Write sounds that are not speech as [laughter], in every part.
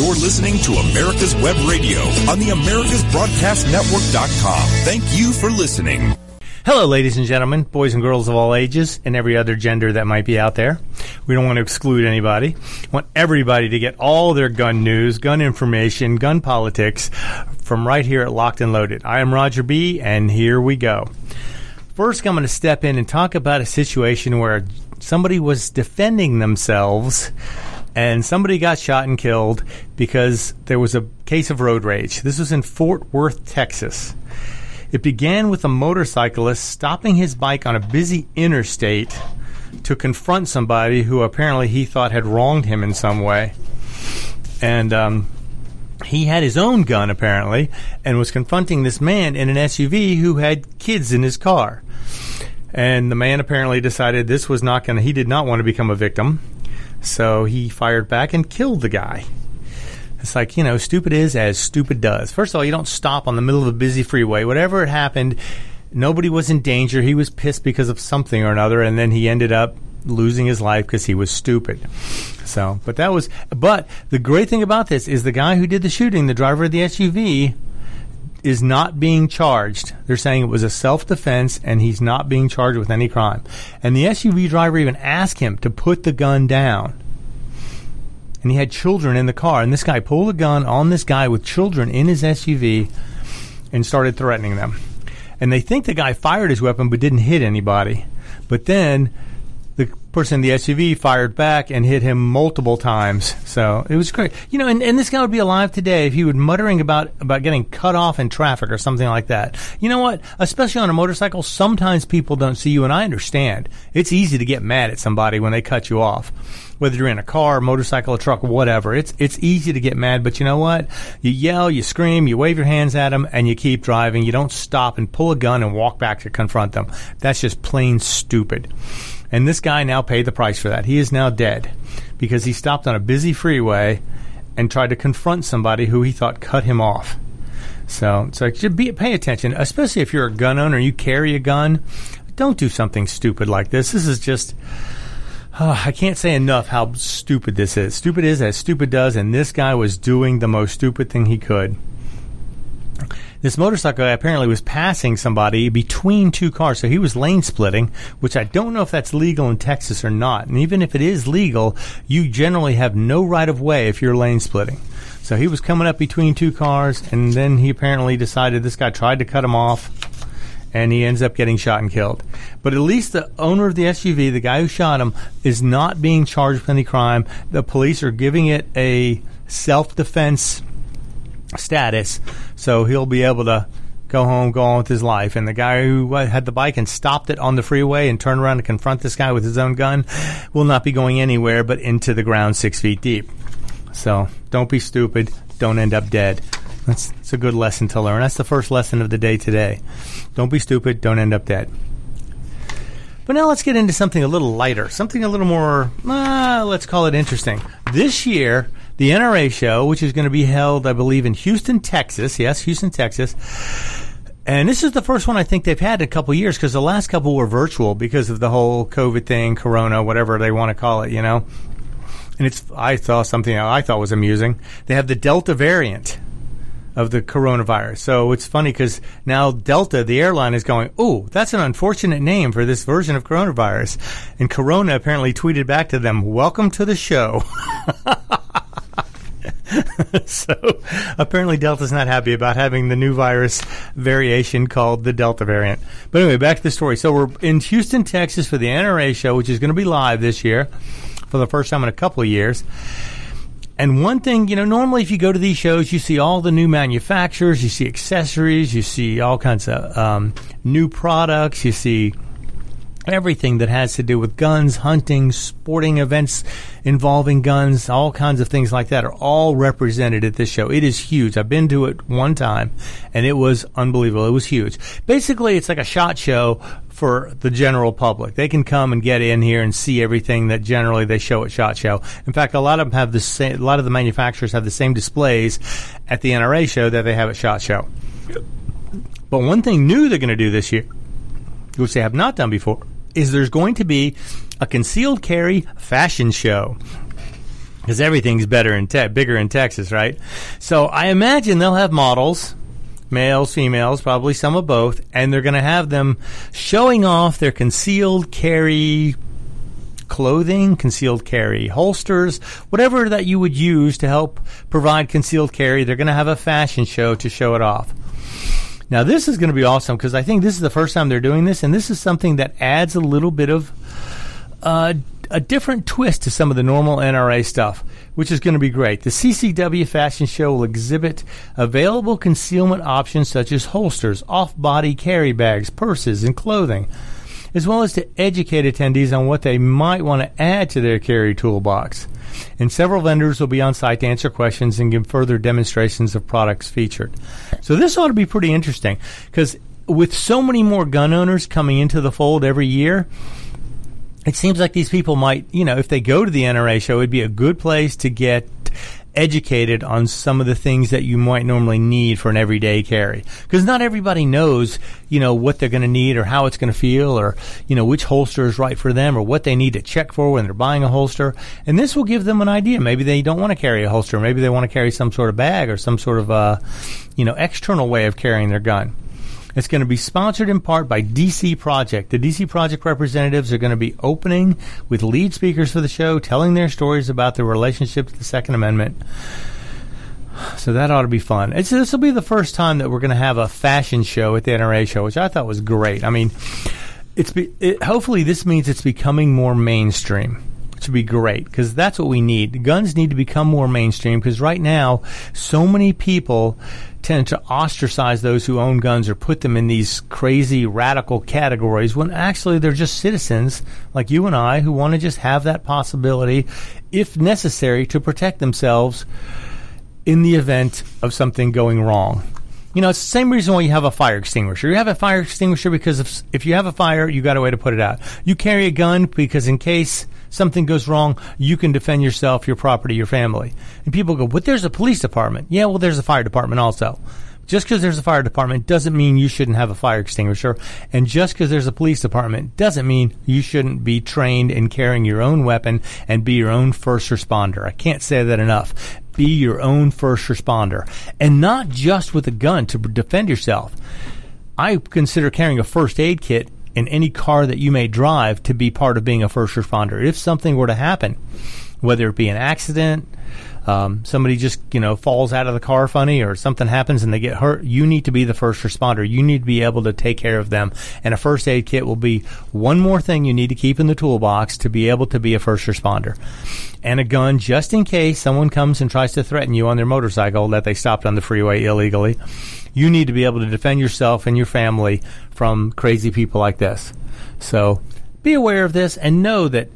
You're listening to America's Web Radio on the AmericasBroadcastNetwork.com. Thank you for listening. Hello, ladies and gentlemen, boys and girls of all ages, and every other gender that might be out there. We don't want to exclude anybody. We want everybody to get all their gun news, gun information, gun politics from right here at Locked and Loaded. I am Roger B., and here we go. First, I'm going to step in and talk about a situation where somebody was defending themselves and somebody got shot and killed because there was a case of road rage. This was in Fort Worth, Texas. It began with a motorcyclist stopping his bike on a busy interstate to confront somebody who apparently he thought had wronged him in some way. And um, he had his own gun apparently and was confronting this man in an SUV who had kids in his car. And the man apparently decided this was not going to, he did not want to become a victim. So he fired back and killed the guy. It's like, you know, stupid is as stupid does. First of all, you don't stop on the middle of a busy freeway. Whatever had happened, nobody was in danger. He was pissed because of something or another, and then he ended up losing his life because he was stupid. So, but that was, but the great thing about this is the guy who did the shooting, the driver of the SUV, is not being charged. They're saying it was a self defense and he's not being charged with any crime. And the SUV driver even asked him to put the gun down and he had children in the car. And this guy pulled a gun on this guy with children in his SUV and started threatening them. And they think the guy fired his weapon but didn't hit anybody. But then the person in the SUV fired back and hit him multiple times. So it was great. You know, and, and this guy would be alive today if he would muttering about, about getting cut off in traffic or something like that. You know what? Especially on a motorcycle, sometimes people don't see you, and I understand. It's easy to get mad at somebody when they cut you off whether you're in a car, motorcycle, a truck, whatever. It's it's easy to get mad, but you know what? You yell, you scream, you wave your hands at them, and you keep driving. You don't stop and pull a gun and walk back to confront them. That's just plain stupid. And this guy now paid the price for that. He is now dead because he stopped on a busy freeway and tried to confront somebody who he thought cut him off. So, so be, pay attention, especially if you're a gun owner you carry a gun. Don't do something stupid like this. This is just Oh, I can't say enough how stupid this is. Stupid is as stupid does, and this guy was doing the most stupid thing he could. This motorcycle apparently was passing somebody between two cars, so he was lane splitting, which I don't know if that's legal in Texas or not. And even if it is legal, you generally have no right of way if you're lane splitting. So he was coming up between two cars, and then he apparently decided this guy tried to cut him off and he ends up getting shot and killed. But at least the owner of the SUV, the guy who shot him, is not being charged with any crime. The police are giving it a self defense status, so he'll be able to go home, go on with his life. And the guy who had the bike and stopped it on the freeway and turned around to confront this guy with his own gun will not be going anywhere but into the ground six feet deep. So don't be stupid. Don't end up dead. That's, that's a good lesson to learn. That's the first lesson of the day today. Don't be stupid. Don't end up dead. But now let's get into something a little lighter, something a little more, uh, let's call it interesting. This year, the NRA show, which is going to be held, I believe, in Houston, Texas. Yes, Houston, Texas. And this is the first one I think they've had in a couple years because the last couple were virtual because of the whole COVID thing, Corona, whatever they want to call it, you know. And it's I saw something I thought was amusing. They have the Delta variant of the coronavirus. So it's funny because now Delta, the airline, is going, oh, that's an unfortunate name for this version of coronavirus. And Corona apparently tweeted back to them, welcome to the show. [laughs] [laughs] so apparently Delta's not happy about having the new virus variation called the Delta variant. But anyway, back to the story. So we're in Houston, Texas for the NRA show, which is going to be live this year for the first time in a couple of years. And one thing, you know, normally if you go to these shows, you see all the new manufacturers, you see accessories, you see all kinds of um, new products, you see everything that has to do with guns, hunting, sporting events involving guns, all kinds of things like that are all represented at this show. It is huge. I've been to it one time and it was unbelievable. It was huge. Basically, it's like a shot show for the general public. They can come and get in here and see everything that generally they show at Shot Show. In fact, a lot of them have the same, a lot of the manufacturers have the same displays at the NRA show that they have at Shot Show. But one thing new they're going to do this year, which they have not done before, is there's going to be a concealed carry fashion show. because everything's better in te- bigger in Texas, right? So I imagine they'll have models, males, females, probably some of both, and they're going to have them showing off their concealed carry clothing, concealed carry holsters, whatever that you would use to help provide concealed carry. They're going to have a fashion show to show it off. Now, this is going to be awesome because I think this is the first time they're doing this, and this is something that adds a little bit of uh, a different twist to some of the normal NRA stuff, which is going to be great. The CCW Fashion Show will exhibit available concealment options such as holsters, off body carry bags, purses, and clothing, as well as to educate attendees on what they might want to add to their carry toolbox. And several vendors will be on site to answer questions and give further demonstrations of products featured. So this ought to be pretty interesting because with so many more gun owners coming into the fold every year, it seems like these people might, you know, if they go to the NRA show, it'd be a good place to get educated on some of the things that you might normally need for an everyday carry. Because not everybody knows, you know, what they're going to need or how it's going to feel or, you know, which holster is right for them or what they need to check for when they're buying a holster. And this will give them an idea. Maybe they don't want to carry a holster. Maybe they want to carry some sort of bag or some sort of, uh, you know, external way of carrying their gun. It's going to be sponsored in part by DC Project. The DC Project representatives are going to be opening with lead speakers for the show, telling their stories about their relationship to the Second Amendment. So that ought to be fun. It's, this will be the first time that we're going to have a fashion show at the NRA show, which I thought was great. I mean, it's be, it, hopefully this means it's becoming more mainstream would be great because that's what we need. Guns need to become more mainstream because right now, so many people tend to ostracize those who own guns or put them in these crazy radical categories when actually they're just citizens like you and I who want to just have that possibility, if necessary, to protect themselves in the event of something going wrong. You know, it's the same reason why you have a fire extinguisher. You have a fire extinguisher because if, if you have a fire, you got a way to put it out. You carry a gun because in case something goes wrong, you can defend yourself, your property, your family. And people go, but there's a police department. Yeah, well, there's a fire department also. Just because there's a fire department doesn't mean you shouldn't have a fire extinguisher. And just because there's a police department doesn't mean you shouldn't be trained in carrying your own weapon and be your own first responder. I can't say that enough. Be your own first responder. And not just with a gun to defend yourself. I consider carrying a first aid kit in any car that you may drive to be part of being a first responder. If something were to happen, whether it be an accident, um, somebody just you know falls out of the car funny, or something happens and they get hurt, you need to be the first responder. You need to be able to take care of them, and a first aid kit will be one more thing you need to keep in the toolbox to be able to be a first responder. And a gun just in case someone comes and tries to threaten you on their motorcycle that they stopped on the freeway illegally you need to be able to defend yourself and your family from crazy people like this. So be aware of this and know that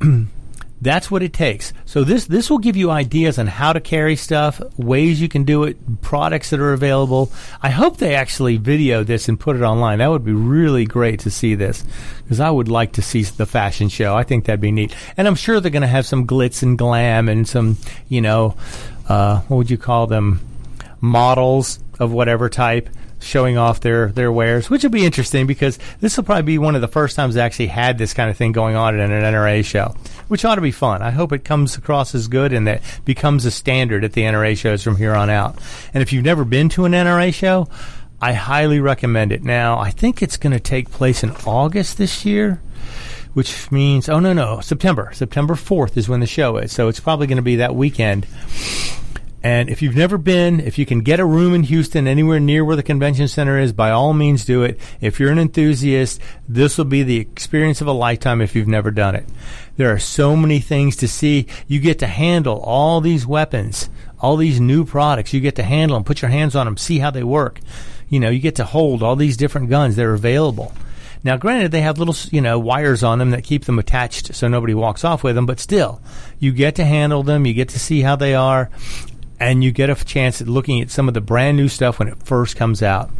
[clears throat] that's what it takes. So this this will give you ideas on how to carry stuff, ways you can do it, products that are available. I hope they actually video this and put it online. That would be really great to see this because I would like to see the fashion show. I think that'd be neat. And I'm sure they're going to have some glitz and glam and some, you know, uh, what would you call them? Models of whatever type showing off their, their wares, which will be interesting because this will probably be one of the first times they actually had this kind of thing going on at an NRA show, which ought to be fun. I hope it comes across as good and that becomes a standard at the NRA shows from here on out. And if you've never been to an NRA show, I highly recommend it. Now, I think it's going to take place in August this year which means oh no no September September 4th is when the show is so it's probably going to be that weekend and if you've never been, if you can get a room in Houston anywhere near where the convention center is, by all means do it. If you're an enthusiast, this will be the experience of a lifetime if you've never done it. There are so many things to see. You get to handle all these weapons, all these new products. You get to handle them, put your hands on them, see how they work. You know, you get to hold all these different guns that are available. Now, granted, they have little, you know, wires on them that keep them attached so nobody walks off with them, but still, you get to handle them, you get to see how they are, and you get a chance at looking at some of the brand new stuff when it first comes out,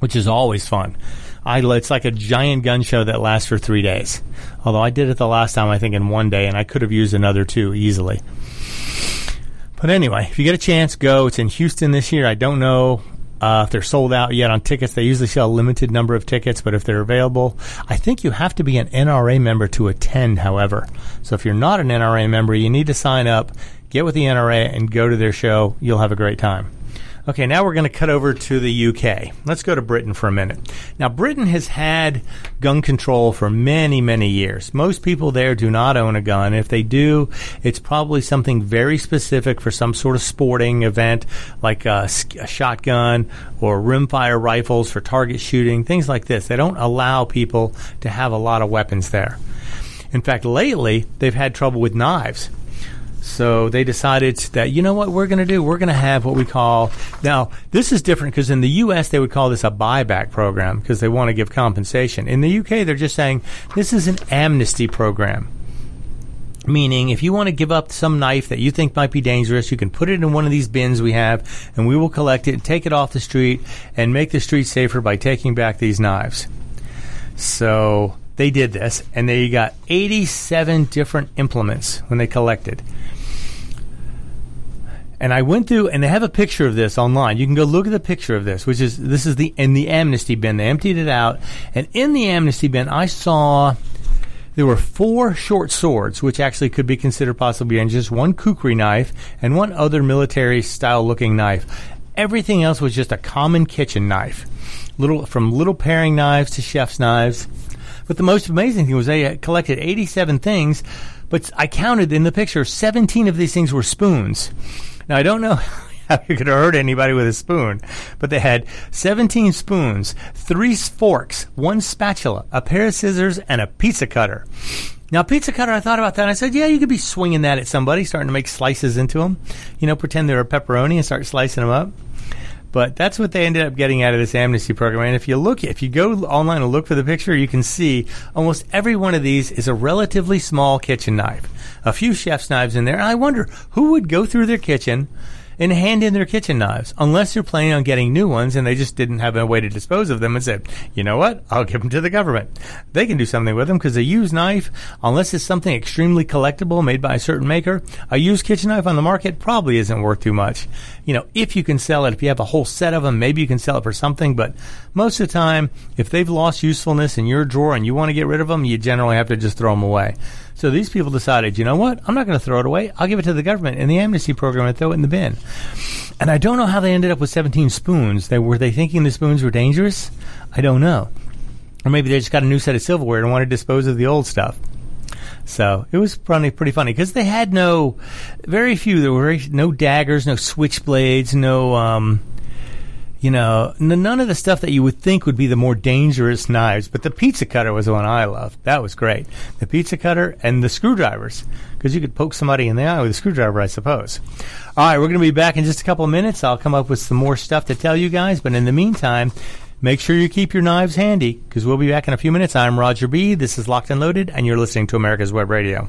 which is always fun. I, it's like a giant gun show that lasts for three days. Although I did it the last time, I think in one day, and I could have used another two easily. But anyway, if you get a chance, go. It's in Houston this year. I don't know. Uh, if they're sold out yet on tickets, they usually sell a limited number of tickets, but if they're available, I think you have to be an NRA member to attend, however. So if you're not an NRA member, you need to sign up, get with the NRA, and go to their show. You'll have a great time. Okay, now we're going to cut over to the UK. Let's go to Britain for a minute. Now, Britain has had gun control for many, many years. Most people there do not own a gun. If they do, it's probably something very specific for some sort of sporting event, like a, a shotgun or rimfire rifles for target shooting, things like this. They don't allow people to have a lot of weapons there. In fact, lately, they've had trouble with knives. So they decided that, you know what we're going to do? We're going to have what we call, now, this is different because in the U.S. they would call this a buyback program because they want to give compensation. In the U.K., they're just saying this is an amnesty program. Meaning, if you want to give up some knife that you think might be dangerous, you can put it in one of these bins we have, and we will collect it and take it off the street and make the street safer by taking back these knives. So they did this, and they got 87 different implements when they collected. And I went through, and they have a picture of this online. You can go look at the picture of this, which is this is the in the amnesty bin. They emptied it out, and in the amnesty bin, I saw there were four short swords, which actually could be considered possibly dangerous. One kukri knife and one other military style looking knife. Everything else was just a common kitchen knife, little from little paring knives to chef's knives. But the most amazing thing was they collected 87 things, but I counted in the picture 17 of these things were spoons. Now, I don't know [laughs] how you could hurt anybody with a spoon, but they had 17 spoons, three forks, one spatula, a pair of scissors, and a pizza cutter. Now, pizza cutter, I thought about that. And I said, yeah, you could be swinging that at somebody, starting to make slices into them. You know, pretend they're a pepperoni and start slicing them up. But that's what they ended up getting out of this amnesty program. And if you look, if you go online and look for the picture, you can see almost every one of these is a relatively small kitchen knife. A few chef's knives in there. And I wonder who would go through their kitchen and hand in their kitchen knives, unless they're planning on getting new ones and they just didn't have a way to dispose of them and said, you know what, I'll give them to the government. They can do something with them because a used knife, unless it's something extremely collectible made by a certain maker, a used kitchen knife on the market probably isn't worth too much. You know, if you can sell it, if you have a whole set of them, maybe you can sell it for something, but most of the time, if they've lost usefulness in your drawer and you want to get rid of them, you generally have to just throw them away. So these people decided, you know what? I'm not going to throw it away. I'll give it to the government in the amnesty program and throw it in the bin. And I don't know how they ended up with 17 spoons. They were they thinking the spoons were dangerous? I don't know. Or maybe they just got a new set of silverware and wanted to dispose of the old stuff. So it was probably pretty funny because they had no, very few. There were no daggers, no switchblades, no um, you know, none of the stuff that you would think would be the more dangerous knives, but the pizza cutter was the one I loved. That was great. The pizza cutter and the screwdrivers, because you could poke somebody in the eye with a screwdriver, I suppose. All right, we're going to be back in just a couple of minutes. I'll come up with some more stuff to tell you guys, but in the meantime, make sure you keep your knives handy, because we'll be back in a few minutes. I'm Roger B. This is Locked and Loaded, and you're listening to America's Web Radio.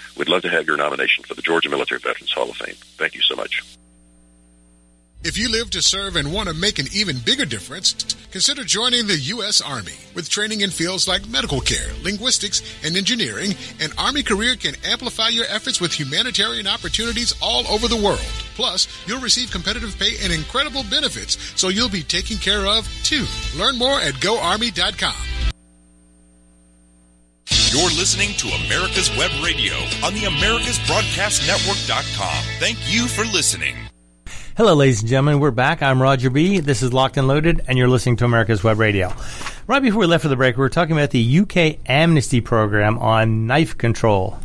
We'd love to have your nomination for the Georgia Military Veterans Hall of Fame. Thank you so much. If you live to serve and want to make an even bigger difference, consider joining the U.S. Army. With training in fields like medical care, linguistics, and engineering, an Army career can amplify your efforts with humanitarian opportunities all over the world. Plus, you'll receive competitive pay and incredible benefits, so you'll be taken care of too. Learn more at goarmy.com. You're listening to America's Web Radio on the AmericasBroadcastNetwork.com. Thank you for listening. Hello, ladies and gentlemen. We're back. I'm Roger B. This is Locked and Loaded, and you're listening to America's Web Radio. Right before we left for the break, we were talking about the UK amnesty program on knife control.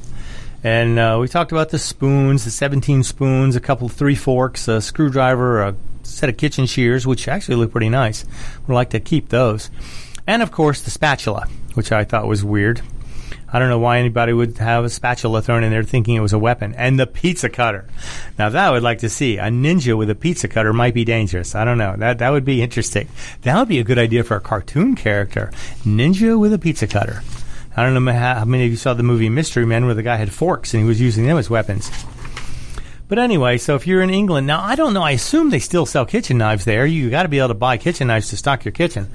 And uh, we talked about the spoons, the 17 spoons, a couple, three forks, a screwdriver, a set of kitchen shears, which actually look pretty nice. We'd like to keep those. And of course, the spatula, which I thought was weird. I don't know why anybody would have a spatula thrown in there thinking it was a weapon. And the pizza cutter. Now that I would like to see. A ninja with a pizza cutter might be dangerous. I don't know. That that would be interesting. That would be a good idea for a cartoon character. Ninja with a pizza cutter. I don't know how, how many of you saw the movie Mystery Men where the guy had forks and he was using them as weapons. But anyway, so if you're in England now, I don't know. I assume they still sell kitchen knives there. You got to be able to buy kitchen knives to stock your kitchen.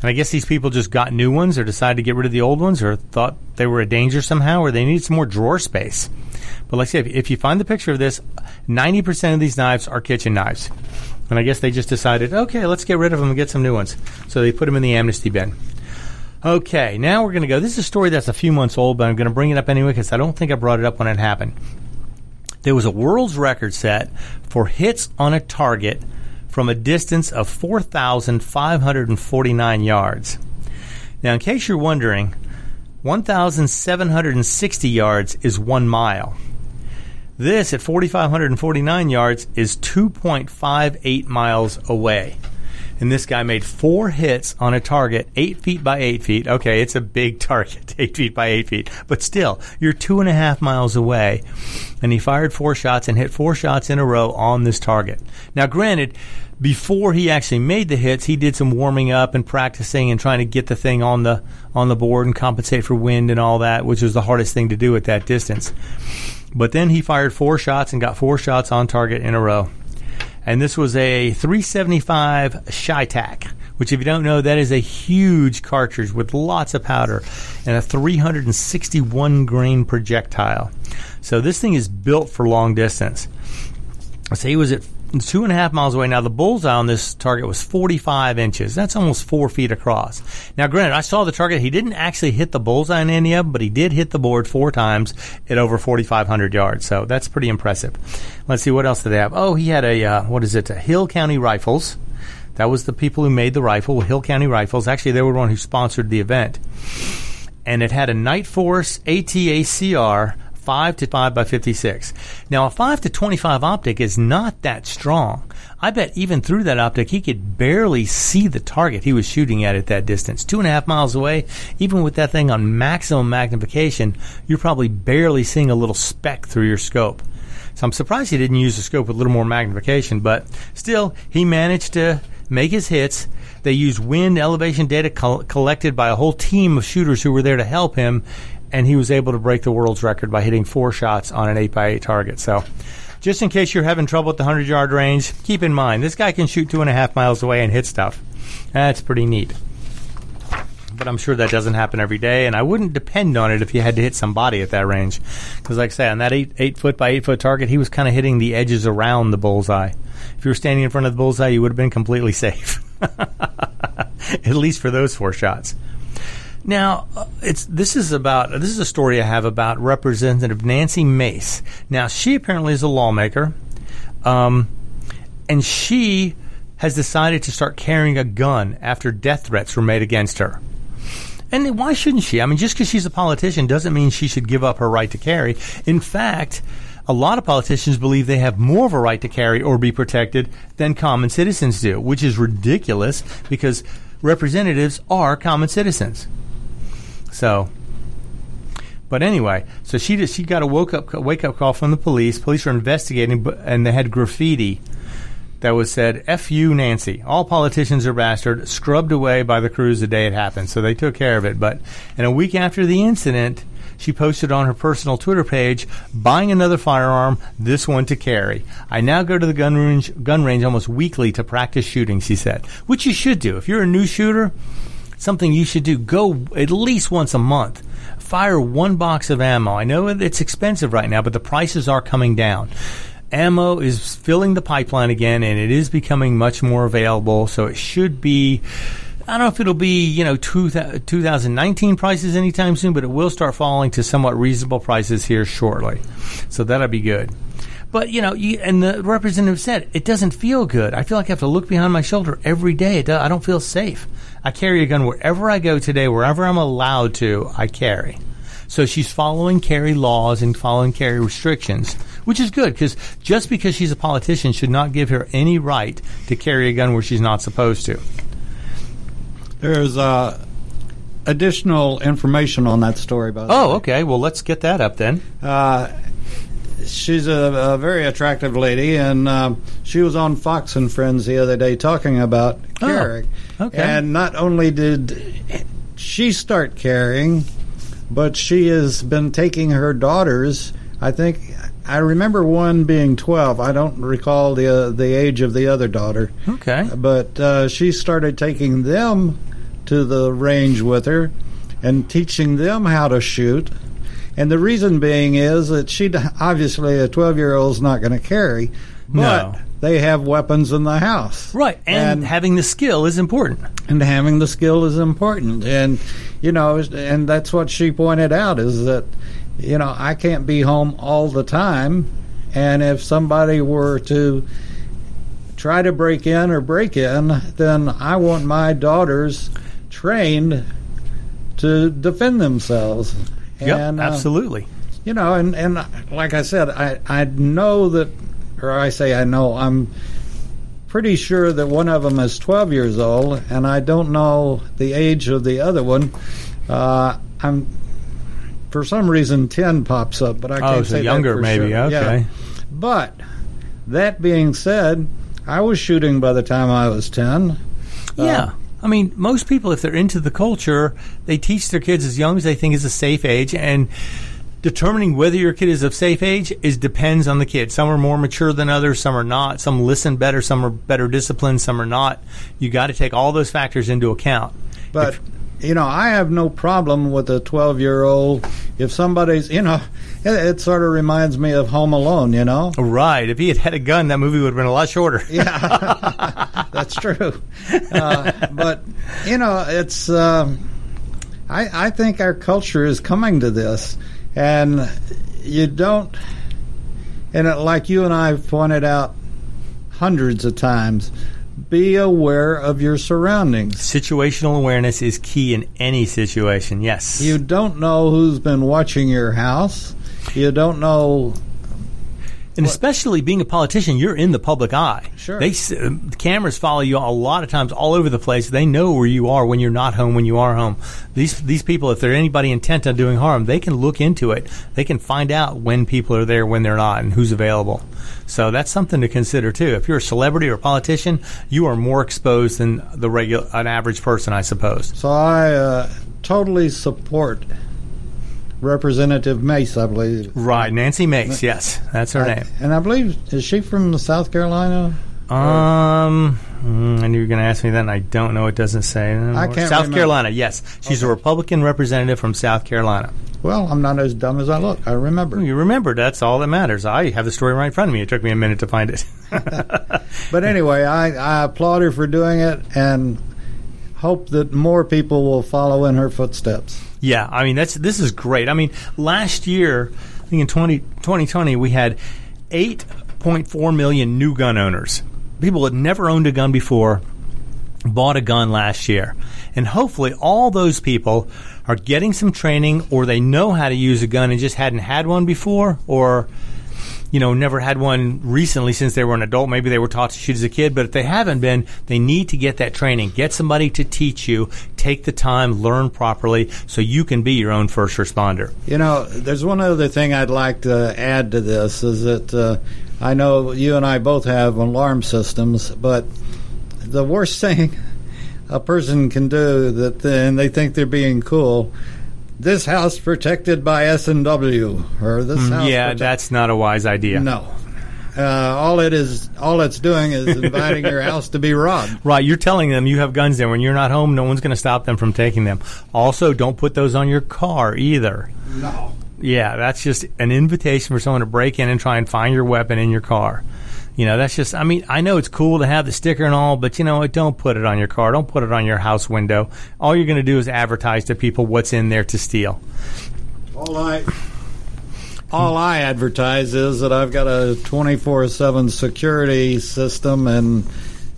And I guess these people just got new ones or decided to get rid of the old ones or thought they were a danger somehow or they needed some more drawer space. But like I said, if you find the picture of this, 90% of these knives are kitchen knives. And I guess they just decided, okay, let's get rid of them and get some new ones. So they put them in the amnesty bin. Okay, now we're going to go. This is a story that's a few months old, but I'm going to bring it up anyway because I don't think I brought it up when it happened. There was a world's record set for hits on a target from a distance of 4,549 yards. Now, in case you're wondering, 1,760 yards is one mile. This at 4,549 yards is 2.58 miles away. And this guy made four hits on a target, eight feet by eight feet. Okay, it's a big [laughs] target, eight feet by eight feet. But still, you're two and a half miles away. And he fired four shots and hit four shots in a row on this target. Now, granted, before he actually made the hits, he did some warming up and practicing and trying to get the thing on the on the board and compensate for wind and all that, which was the hardest thing to do at that distance. But then he fired four shots and got four shots on target in a row and this was a 375 CheyTac, which, if you don't know, that is a huge cartridge with lots of powder and a 361 grain projectile. So this thing is built for long distance. So he was at two and a half miles away. Now, the bullseye on this target was 45 inches. That's almost four feet across. Now, granted, I saw the target. He didn't actually hit the bullseye in any of them, but he did hit the board four times at over 4,500 yards. So that's pretty impressive. Let's see, what else did they have? Oh, he had a, uh, what is it, a Hill Country Rifles. That was the people who made the rifle, Hill Country Rifles. Actually, they were the one who sponsored the event. And it had a Nightforce ATACR 5 to 5 by 56. Now, a 5 to 25 optic is not that strong. I bet even through that optic, he could barely see the target he was shooting at at that distance. Two and a half miles away, even with that thing on maximum magnification, you're probably barely seeing a little speck through your scope. So I'm surprised he didn't use the scope with a little more magnification, but still, he managed to make his hits. They used wind elevation data co- collected by a whole team of shooters who were there to help him, and he was able to break the world's record by hitting four shots on an 8x8 target. So, just in case you're having trouble at the 100 yard range, keep in mind this guy can shoot two and a half miles away and hit stuff. That's pretty neat. But I'm sure that doesn't happen every day, and I wouldn't depend on it if you had to hit somebody at that range. Because, like I say, on that eight eight foot by eight foot target, he was kind of hitting the edges around the bullseye. If you were standing in front of the bullseye, you would have been completely [laughs] safe. at least for those four shots. Now, uh, it's this is about this is a story I have about Representative Nancy Mace. Now, she apparently is a lawmaker, um, and she has decided to start carrying a gun after death threats were made against her. And why shouldn't she? I mean, just because she's a politician doesn't mean she should give up her right to carry. In fact, a lot of politicians believe they have more of a right to carry or be protected than common citizens do, which is ridiculous because representatives are common citizens. So, but anyway, so she just, she got a woke up wake up call from the police. Police are investigating, and they had graffiti that was said "F you, Nancy." All politicians are bastard. Scrubbed away by the crews the day it happened, so they took care of it. But in a week after the incident, she posted on her personal Twitter page, buying another firearm, this one to carry. I now go to the gun range, gun range almost weekly to practice shooting, she said, which you should do. If you're a new shooter, something you should do. Go at least once a month. Fire one box of ammo. I know it's expensive right now, but the prices are coming down. Ammo is filling the pipeline again, and it is becoming much more available. So it should be. I don't know if it'll be, you know, two, 2019 prices anytime soon, but it will start falling to somewhat reasonable prices here shortly. So that'll be good. But you know, you, and the representative said it doesn't feel good. I feel like I have to look behind my shoulder every day. I don't feel safe. I carry a gun wherever I go today, wherever I'm allowed to. I carry. So she's following carry laws and following carry restrictions, which is good because just because she's a politician should not give her any right to carry a gun where she's not supposed to. There's uh, additional information on that story. By the Oh, way. okay. Well, let's get that up then. Uh, she's a, a very attractive lady, and um, she was on Fox and Friends the other day talking about Oh, okay. And not only did she start carrying, but she has been taking her daughters. I think I remember one being twelve. I don't recall the uh, the age of the other daughter, Okay. but uh, she started taking them to the range with her and teaching them how to shoot. And the reason being is that she obviously a 12 year old's not going to carry, but No. they have weapons in the house. Right. And, And- having the skill is important. And having the skill is important. And, you know, and that's what she pointed out is that, you know, I can't be home all the time. And if somebody were to try to break in or break in, then I want my daughters trained to defend themselves. Yep. And, uh, absolutely. you know, and, and like I said, I, I know that, or I say I know, I'm pretty sure that one of them is 12 years old, and I don't know the age of the other one. Uh, I'm, for some reason, 10 pops up, but I can't Oh, say so that younger, for maybe. sure. Yeah. Okay. But that being said, I was shooting by the time I was 10. Yeah. I mean, most people, if they're into the culture, they teach their kids as young as they think is a safe age. And determining whether your kid is of safe age is depends on the kid. Some are more mature than others, some are not. Some listen better, some are better disciplined, some are not. You got to take all those factors into account. But you know, I have no problem with a 12 year old. If somebody's, you know, it, it sort of reminds me of Home Alone. You know, Right. If he had had a gun, that movie would have been a lot shorter. [laughs] yeah, [laughs] that's true. Uh, but you know, it's. Um, I I think our culture is coming to this, and you don't. And it, like you and I have pointed out hundreds of times, be aware of your surroundings. Situational awareness is key in any situation. Yes. You don't know who's been watching your house. You don't know. And especially being a politician, you're in the public eye. Sure. They uh, the cameras follow you a lot of times all over the place. They know where you are when you're not home, when you are home. These these people, if they're anybody intent on doing harm, they can look into it. They can find out when people are there, when they're not, and who's available. So that's something to consider too. If you're a celebrity or a politician, you are more exposed than the regular an average person, I suppose. So I uh, totally support Representative Mace, I believe. Right, Nancy Mace. Yes, that's her name. And I believe, is she from South Carolina? Um, mm, I knew you were going to ask me that, and I don't know. It doesn't say. I can't South remember. Carolina, yes. She's a Republican representative from South Carolina. Well, I'm not as dumb as I look. I remember. You remember, that's all that matters. I have the story right in front of me. It took me a minute to find it. [laughs] But anyway, I, I applaud her for doing it and hope that more people will follow in her footsteps. Yeah, I mean, that's this is great. I mean, last year, I think in 20, 2020, we had 8.4 million new gun owners. People had never owned a gun before bought a gun last year. And hopefully all those people are getting some training or they know how to use a gun and just hadn't had one before or you know, never had one recently since they were an adult. Maybe they were taught to shoot as a kid, but if they haven't been, they need to get that training. Get somebody to teach you. Take the time, learn properly, so you can be your own first responder. You know, there's one other thing I'd like to add to this is that uh, I know you and I both have alarm systems, but the worst [laughs] thing a person can do that and they think they're being cool. This house protected by S and W, or this house. Mm, yeah, protect- that's not a wise idea. no. Uh, all it is, all it's doing is inviting your house to be robbed. [laughs] Right, you're telling them you have guns there. When you're not home, no one's going to stop them from taking them. Also, don't put those on your car either. No. Yeah, that's just an invitation for someone to break in and try and find your weapon in your car. You know, that's just, I mean, I know it's cool to have the sticker and all, but you know what? Don't put it on your car. Don't put it on your house window. All you're going to do is advertise to people what's in there to steal. All I, all I advertise is that I've got a twenty-four seven security system, and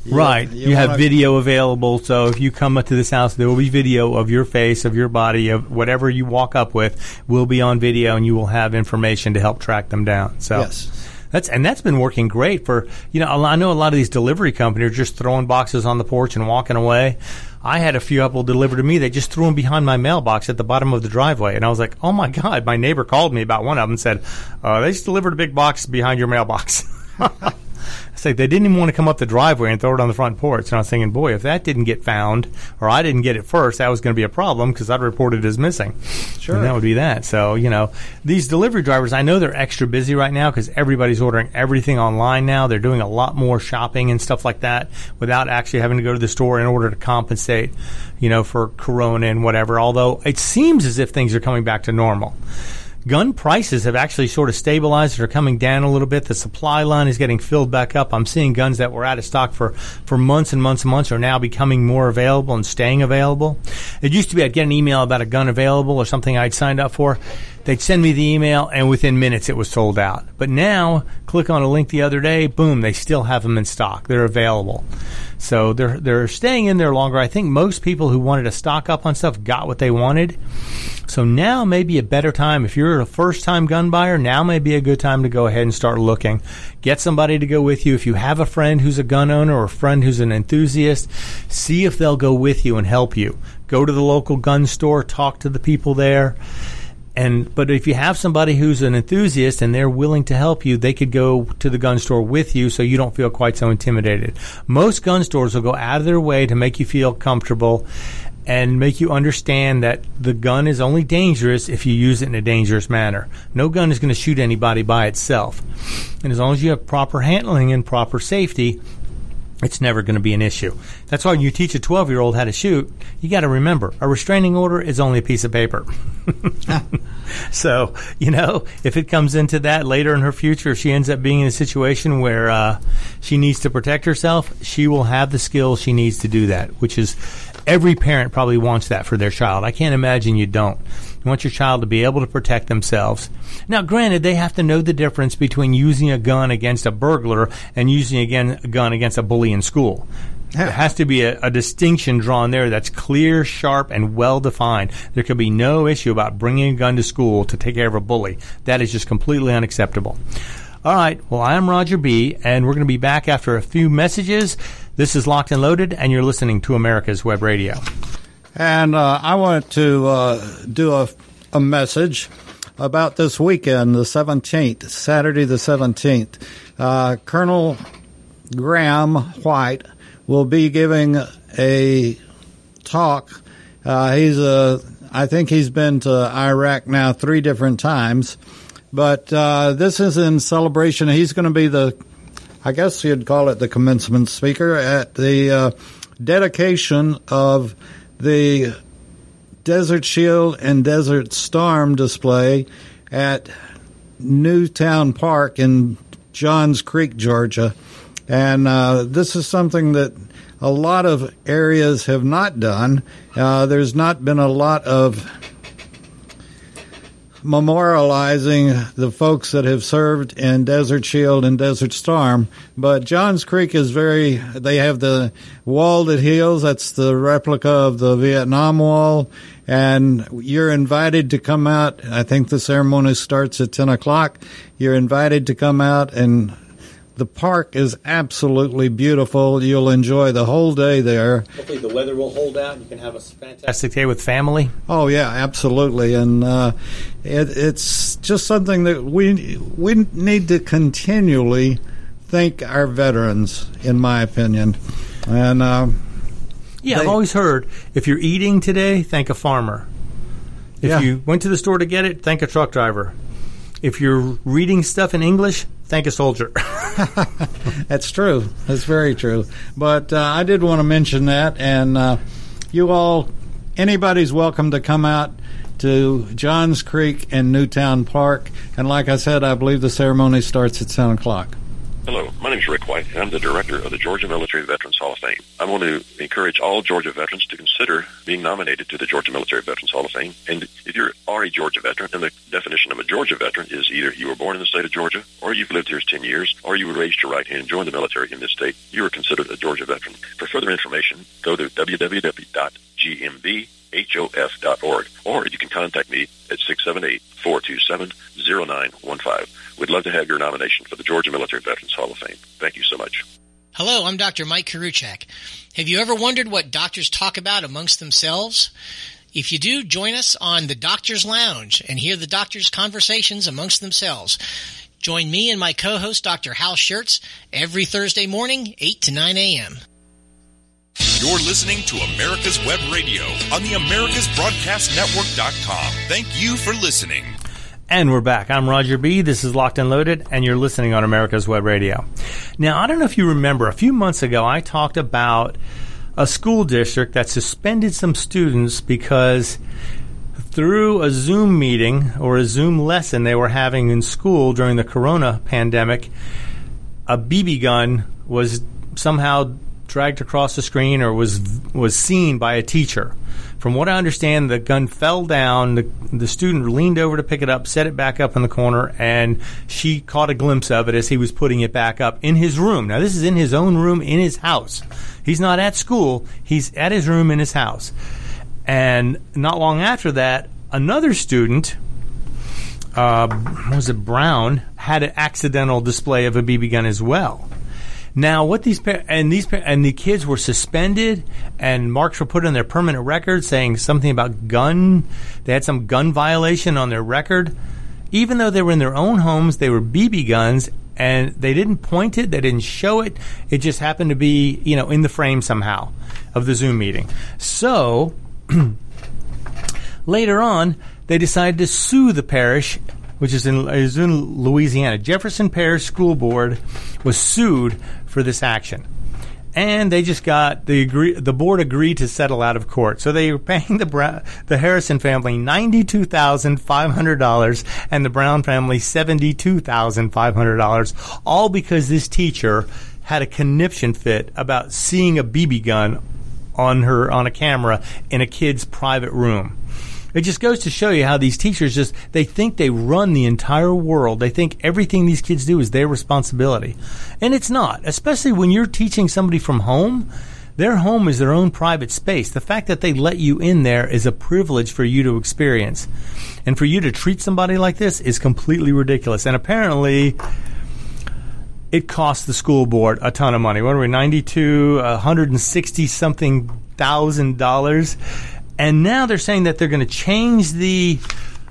you- Right. You, have wanna- video available, so if you come up to this house, there will be video of your face, of your body, of whatever you walk up with will be on video, and you will have information to help track them down. So Yes. That's and that's been working great for you know. I know a lot of these delivery companies are just throwing boxes on the porch and walking away. I had a few couple delivered to me. They just threw them behind my mailbox at the bottom of the driveway, and I was like, "Oh my god!" My neighbor called me about one of them and said, uh, "They just delivered a big box behind your mailbox." [laughs] [laughs] They didn't even want to come up the driveway and throw it on the front porch. And I was thinking, boy, if that didn't get found, or I didn't get it first, that was going to be a problem because I'd report it as missing. Sure. And that would be that. So, you know, these delivery drivers, I know they're extra busy right now because everybody's ordering everything online now. They're doing a lot more shopping and stuff like that without actually having to go to the store in order to compensate, you know, for Corona and whatever. Although it seems as if things are coming back to normal gun prices have actually sort of stabilized or coming down a little bit. The supply line is getting filled back up. I'm seeing guns that were out of stock for, for months and months and months are now becoming more available and staying available. It used to be I'd get an email about a gun available or something I'd signed up for. They'd send me the email, and within minutes it was sold out. But now, click on a link the other day, boom, they still have them in stock. They're available. So they're they're staying in there longer. I think most people who wanted to stock up on stuff got what they wanted. So now may be a better time. If you're a first time gun buyer, now may be a good time to go ahead and start looking. Get somebody to go with you. If you have a friend who's a gun owner or a friend who's an enthusiast, see if they'll go with you and help you. Go to the local gun store, talk to the people there and but if you have somebody who's an enthusiast and they're willing to help you, they could go to the gun store with you so you don't feel quite so intimidated. Most gun stores will go out of their way to make you feel comfortable and make you understand that the gun is only dangerous if you use it in a dangerous manner. No gun is going to shoot anybody by itself. And as long as you have proper handling and proper safety, it's never going to be an issue. That's why when you teach a 12 year old how to shoot, you got to remember a restraining order is only a piece of paper. [laughs] [laughs] so, you know, if it comes into that later in her future, if she ends up being in a situation where uh, she needs to protect herself, she will have the skills she needs to do that, which is every parent probably wants that for their child. I can't imagine you don't. You want your child to be able to protect themselves. Now, granted, they have to know the difference between using a gun against a burglar and using again a gun against a bully in school. There has to be a, a, distinction drawn there that's clear, sharp, and well defined. There could be no issue about bringing a gun to school to take care of a bully. That is just completely unacceptable. All right. Well, I am Roger B., and we're going to be back after a few messages. This is Locked and Loaded, and you're listening to America's Web Radio. And uh, I wanted to uh, do a, a message about this weekend, the 17th, Saturday the 17th. Uh, Colonel Graham White will be giving a talk. Uh, he's a, I think he's been to Iraq now three different times, but uh, this is in celebration. He's going to be the, I guess you'd call it the commencement speaker at the uh, dedication of the Desert Shield and Desert Storm display at Newtown Park in Johns Creek, Georgia. And uh, this is something that a lot of areas have not done. Uh, there's not been a lot of memorializing the folks that have served in Desert Shield and Desert Storm. But Johns Creek is very, they have the wall that heals. That's the replica of the Vietnam Wall. And you're invited to come out. I think the ceremony starts at 10 o'clock. You're invited to come out and the park is absolutely beautiful. You'll enjoy the whole day there. Hopefully, the weather will hold out. You can have a fantastic day with family. Oh yeah, absolutely, and uh, it, it's just something that we we need to continually thank our veterans, in my opinion, and. Uh, yeah, they, I've always heard if you're eating today, thank a farmer. If yeah. you went to the store to get it, thank a truck driver. If you're reading stuff in English, thank a soldier. [laughs] [laughs] That's true. That's very true. But uh, I did want to mention that, and uh, you all, anybody's welcome to come out to Johns Creek and Newtown Park. And like I said, I believe the ceremony starts at 7 o'clock. Hello, my name is Rick White, and I'm the director of the Georgia Military Veterans Hall of Fame. I want to encourage all Georgia veterans to consider being nominated to the Georgia Military Veterans Hall of Fame. And if you are a Georgia veteran, and the definition of a Georgia veteran is either you were born in the state of Georgia, or you've lived here 10 years, or you were raised to right hand and joined the military in this state, you are considered a Georgia veteran. For further information, go to www.gmvhof.org, or you can contact me at 678 427 0915. We'd love to have your nomination for the Georgia Military Veterans Hall of Fame. Thank you so much. Hello, I'm Dr. Mike Karuchak. Have you ever wondered what doctors talk about amongst themselves? If you do, join us on the Doctor's Lounge and hear the doctors' conversations amongst themselves. Join me and my co-host, Dr. Hal Scherz, every Thursday morning, 8 to 9 a.m. You're listening to America's Web Radio on the AmericasBroadcastNetwork.com. Thank you for listening. And we're back. I'm Roger B. This is Locked and Loaded, and you're listening on America's Web Radio. Now, I don't know if you remember, a few months ago, I talked about a school district that suspended some students because through a Zoom meeting or a Zoom lesson they were having in school during the corona pandemic, a BB gun was somehow dragged across the screen or was was seen by a teacher. From what I understand, the gun fell down. The, the student leaned over to pick it up, set it back up in the corner, and she caught a glimpse of it as he was putting it back up in his room. Now, this is in his own room in his house. He's not at school, he's at his room in his house. And not long after that, another student, uh, was it Brown, had an accidental display of a BB gun as well. Now, what these and these and the kids were suspended, and marks were put on their permanent record saying something about gun. They had some gun violation on their record, even though they were in their own homes. They were BB guns, and they didn't point it. They didn't show it. It just happened to be, you know, in the frame somehow of the Zoom meeting. So [clears throat] later on, they decided to sue the parish which is in, is in Louisiana. Jefferson Parish School Board was sued for this action. And they just got the agree, the board agreed to settle out of court. So they were paying the Bra- the Harrison family ninety two thousand five hundred dollars and the Brown family seventy two thousand five hundred dollars, all because this teacher had a conniption fit about seeing a BB gun on her on a camera in a kid's private room. It just goes to show you how these teachers just they think they run the entire world. They think everything these kids do is their responsibility. And it's not, especially when you're teaching somebody from home. Their home is their own private space. The fact that they let you in there is a privilege for you to experience. And for you to treat somebody like this is completely ridiculous. And apparently it cost the school board a ton of money. What are we, 92, 160 something thousand dollars? And now they're saying that they're going to change the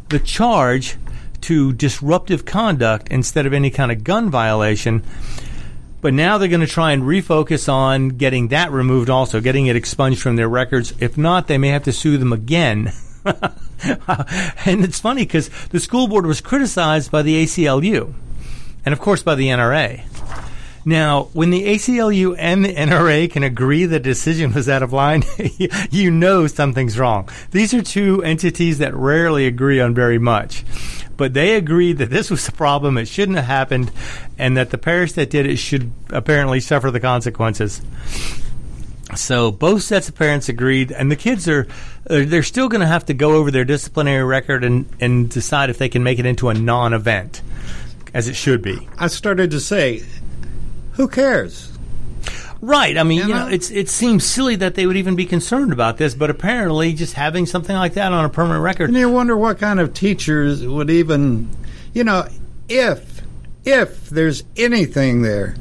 the charge to disruptive conduct instead of any kind of gun violation. But now they're going to try and refocus on getting that removed also, getting it expunged from their records. If not, they may have to sue them again. [laughs] and it's funny because the school board was criticized by the ACLU and, of course, by the NRA. Now, when the ACLU and the NRA can agree the decision was out of line, [laughs] you know something's wrong. These are two entities that rarely agree on very much. But they agreed that this was a problem, it shouldn't have happened, and that the parish that did it should apparently suffer the consequences. So both sets of parents agreed, and the kids are they're still going to have to go over their disciplinary record and, and decide if they can make it into a non-event, as it should be. I started to say, who cares? Right. I mean, you, You know, know? it's it seems silly that they would even be concerned about this, but apparently, just having something like that on a permanent record. And you wonder what kind of teachers would even, you know, if if there's anything there,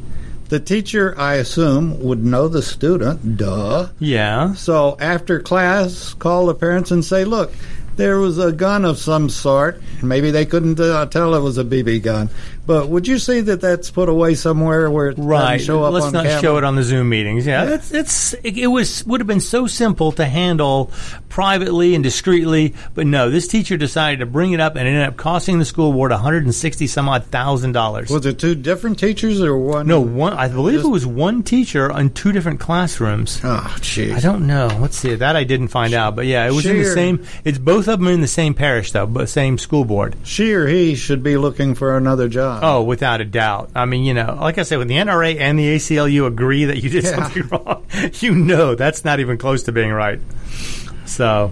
the teacher, I assume, would know the student. Duh. Yeah. So after class, call the parents and say, "Look, there was a gun of some sort. Maybe they couldn't uh, tell it was a BB gun, but would you see that that's put away somewhere where it doesn't Right. show up on the Zoom? Right. Let's not camera? show it on the Zoom meetings. Yeah, Yeah. That's, it's it, was would have been so simple to handle privately and discreetly, but no, this teacher decided to bring it up and it ended up costing the school board 160 some odd thousand dollars. Was it two different teachers or one? No, one. I believe it was one teacher on two different classrooms. Oh, jeez. I don't know. Let's see. That I didn't find out, but yeah, it was in the same. It's both of them in the same parish though, but same school board. She or he should be looking for another job. Oh, without a doubt. I mean, you know, like I said, when the NRA and the ACLU agree that you did Yeah. something [laughs] wrong, you know that's not even close to being right. So.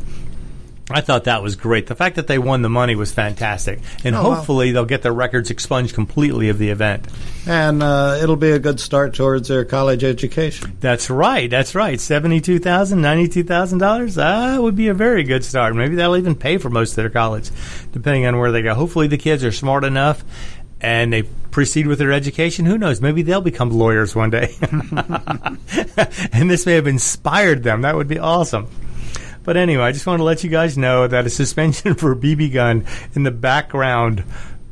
I thought that was great. The fact that they won the money was fantastic, and Oh, hopefully they'll get their records expunged completely of the event. And uh, it'll be a good start towards their college education. That's right. That's right. Seventy-two thousand, ninety-two thousand dollars. That would be a very good start. Maybe that'll even pay for most of their college, depending on where they go. Hopefully, the kids are smart enough and they proceed with their education. Who knows? Maybe they'll become lawyers one day. [laughs] and this may have inspired them. That would be awesome. But anyway, I just want to let you guys know that a suspension [laughs] for a BB gun in the background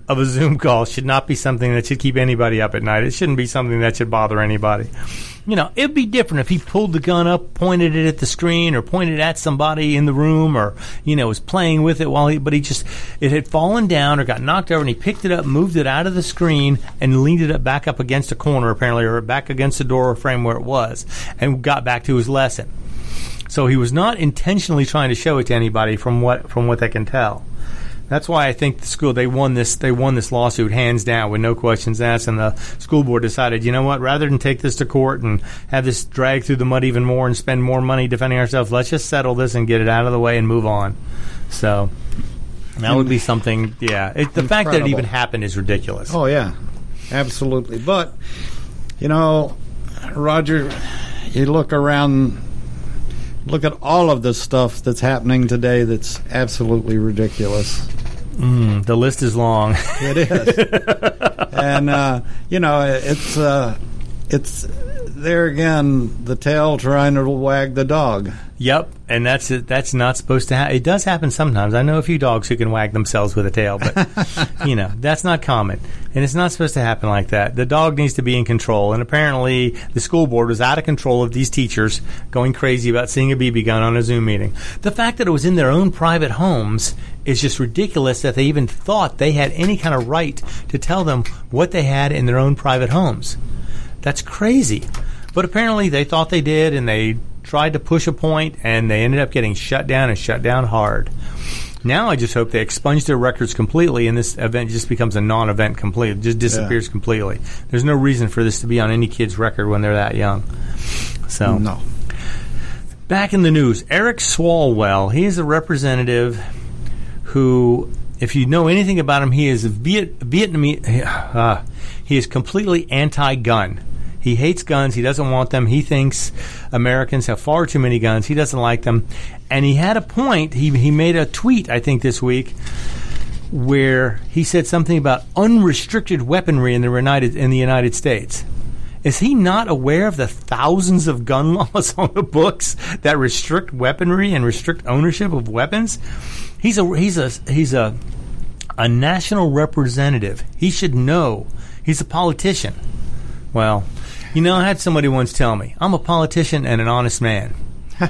of a Zoom call should not be something that should keep anybody up at night. It shouldn't be something that should bother anybody. You know, it'd be different if he pulled the gun up, pointed it at the screen, or pointed at somebody in the room, or you know, was playing with it while he. But he just it had fallen down or got knocked over, and he picked it up, moved it out of the screen, and leaned it up back up against a corner apparently, or back against the door frame where it was, and got back to his lesson. So he was not intentionally trying to show it to anybody, from what from what they can tell. That's why I think the school they won this they won this lawsuit hands down with no questions asked, and the school board decided, you know what, rather than take this to court and have this drag through the mud even more and spend more money defending ourselves, let's just settle this and get it out of the way and move on. So that would be something. Yeah, it, the fact that it even happened is ridiculous. Oh yeah, absolutely. But you know, Roger, you look around, look at all of the stuff that's happening today. That's absolutely ridiculous. The list is long. It is, [laughs] and uh, you know, it's uh, it's there again. The tail trying to wag the dog. Yep, and that's that's not supposed to happen. It does happen sometimes. I know a few dogs who can wag themselves with a tail, but [laughs] you know that's not common, and it's not supposed to happen like that. The dog needs to be in control, and apparently the school board was out of control of these teachers going crazy about seeing a BB gun on a Zoom meeting. The fact that it was in their own private homes is just ridiculous. That they even thought they had any kind of right to tell them what they had in their own private homes. That's crazy. But apparently they thought they did, and they tried to push a point, and they ended up getting shut down and shut down hard. Now I just hope they expunge their records completely, and this event just becomes a non-event completely, just disappears completely. There's no reason for this to be on any kid's record when they're that young. So No, Back in the news, Eric Swalwell. He is a representative who, if you know anything about him, he is a Viet, Vietnamese. Uh, [sighs] he is completely anti-gun. He hates guns. He doesn't want them. He thinks Americans have far too many guns. He doesn't like them. And he had a point. He he made a tweet, I think, this week where he said something about unrestricted weaponry in the United in the United States. Is he not aware of the thousands of gun [laughs] laws on the books that restrict weaponry and restrict ownership of weapons? He's a he's a he's a a national representative. He should know. He's a politician. Well, you know, I had somebody once tell me, I'm a politician and an honest man. [laughs]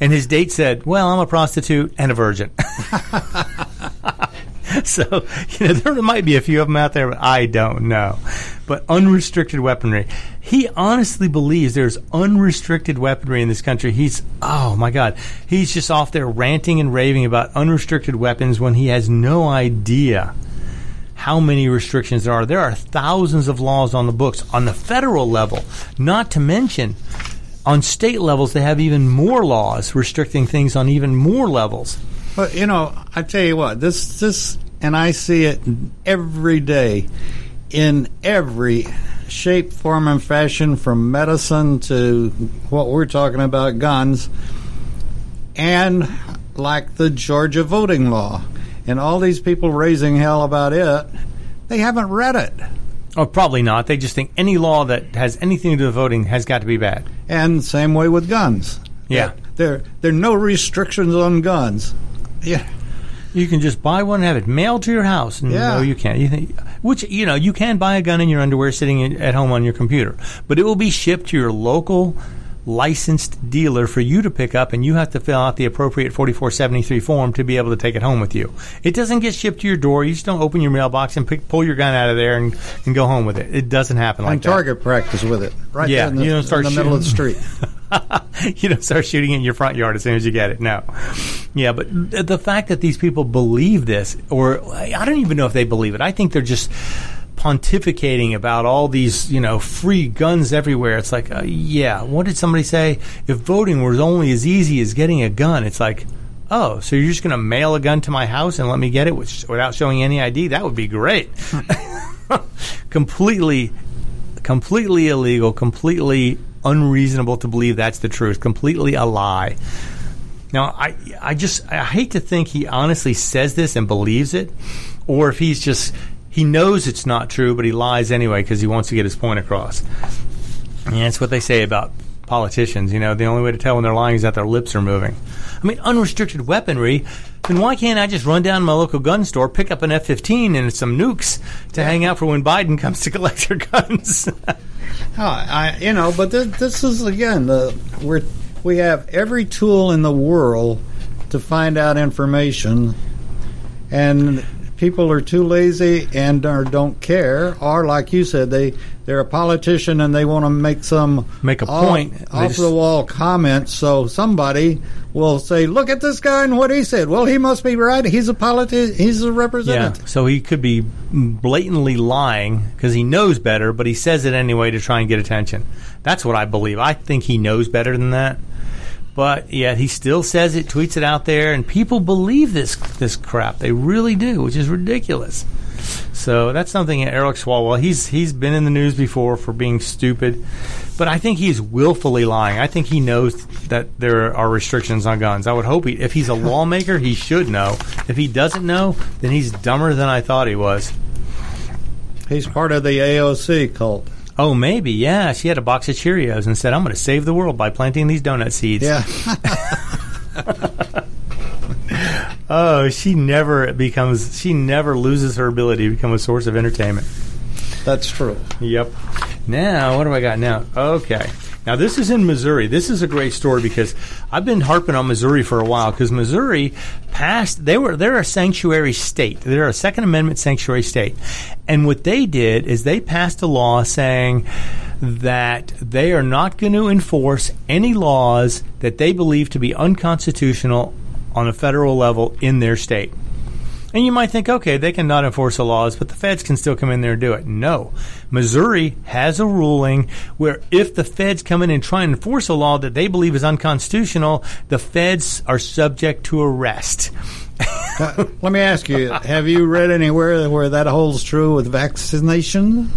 and his date said, Well, I'm a prostitute and a virgin. [laughs] so, you know, there might be a few of them out there, but I don't know. But unrestricted weaponry. He honestly believes there's unrestricted weaponry in this country. He's, oh my God, he's just off there ranting and raving about unrestricted weapons when he has no idea how many restrictions there are. There are thousands of laws on the books on the federal level, not to mention on state levels, they have even more laws restricting things on even more levels. But you know, I tell you what, this this and I see it every day in every shape, form, and fashion, from medicine to what we're talking about, guns, and like the Georgia voting law, and all these people raising hell about it, they haven't read it. Or Oh, probably not. They just think any law that has anything to do with voting has got to be bad. And same way with guns. Yeah. There there are no restrictions on guns. Yeah. You can just buy one and have it mailed to your house. Yeah. No, you can't. You think, which you know, you can buy a gun in your underwear sitting at home on your computer, but it will be shipped to your local licensed dealer for you to pick up, and you have to fill out the appropriate 4473 form to be able to take it home with you. It doesn't get shipped to your door. You just don't open your mailbox and pick, pull your gun out of there and, and go home with it. It doesn't happen like and that. target practice with it. Right Yeah, there in the, you don't start in the middle of the street. [laughs] you don't start shooting it in your front yard as soon as you get it. No. Yeah, but th- the fact that these people believe this, or I don't even know if they believe it. I think they're just pontificating about all these, you know, free guns everywhere. It's like, uh, yeah, what did somebody say? If voting was only as easy as getting a gun, it's like, oh, so you're just going to mail a gun to my house and let me get it with, without showing any ID? That would be great. [laughs] completely completely illegal, completely unreasonable to believe that's the truth, completely a lie. Now, I I just I hate to think he honestly says this and believes it, or if he's just he knows it's not true, but he lies anyway because he wants to get his point across. And that's what they say about politicians. You know, the only way to tell when they're lying is that their lips are moving. I mean, unrestricted weaponry. Then why can't I just run down to my local gun store, pick up an F-15 and some nukes to hang out for when Biden [laughs] comes to collect their guns? [laughs] Oh, I, you know, but th- this is again the we're we have every tool in the world to find out information, and people are too lazy and or don't care, or like you said, they they're a politician and they want to make some Make a off, point. Off just- the wall comment. So somebody will say, "Look at this guy and what he said." Well, he must be right. He's a politi- He's a representative. yeah. representative. So he could be blatantly lying because he knows better, but he says it anyway to try and get attention. That's what I believe. I think he knows better than that. But yet he still says it, tweets it out there, and people believe this this crap. They really do, which is ridiculous. So that's something Eric Swalwell. He's he's been in the news before for being stupid, but I think he's willfully lying. I think he knows that there are restrictions on guns. I would hope he, if he's a [laughs] lawmaker, he should know. If he doesn't know, then he's dumber than I thought he was. He's part of the AOC cult. Oh, maybe, yeah. She had a box of Cheerios and said, "I'm going to save the world by planting these donut seeds." Yeah. [laughs] Oh, she never becomes. She never loses her ability to become a source of entertainment. That's true. Yep. Now, what do I got now? Okay. Now, this is in Missouri. This is a great story because I've been harping on Missouri for a while because Missouri passed. They were they're a sanctuary state. They're a Second Amendment sanctuary state, and what they did is they passed a law saying that they are not going to enforce any laws that they believe to be unconstitutional on a federal level in their state. And you might think, okay, they cannot enforce the laws, but the feds can still come in there and do it. No. Missouri has a ruling where if the feds come in and try and enforce a law that they believe is unconstitutional, the feds are subject to arrest. [laughs] Uh, let me ask you: Have you read anywhere where that holds true with vaccination?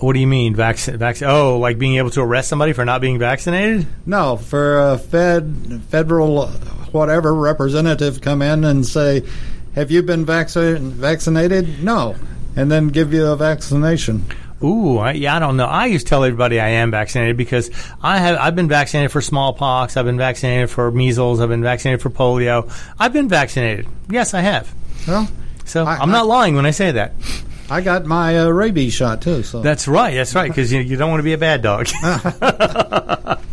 What do you mean, vaccine? Vac- oh, like being able to arrest somebody for not being vaccinated? No, for a Fed federal whatever representative come in and say, "Have you been vaccinated?" Vaccinated? No, and then give you a vaccination. Ooh, I, yeah, I don't know. I used to tell everybody I am vaccinated because I have. I've been vaccinated for smallpox. I've been vaccinated for measles. I've been vaccinated for polio. I've been vaccinated. Yes, I have. Well, So I, am not lying when I say that. I got my uh, rabies shot too. So That's right. That's right. Because you, you don't want to be a bad dog. [laughs] [laughs]